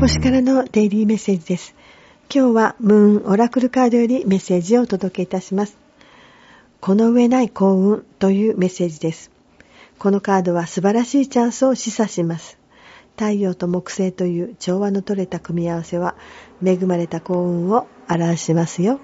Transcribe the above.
星からのデイリーメッセージです。今日はムーンオラクルカードよりメッセージをお届けいたします。この上ない幸運というメッセージです。このカードは素晴らしいチャンスを示唆します。太陽と木星という調和の取れた組み合わせは恵まれた幸運を表しますよ。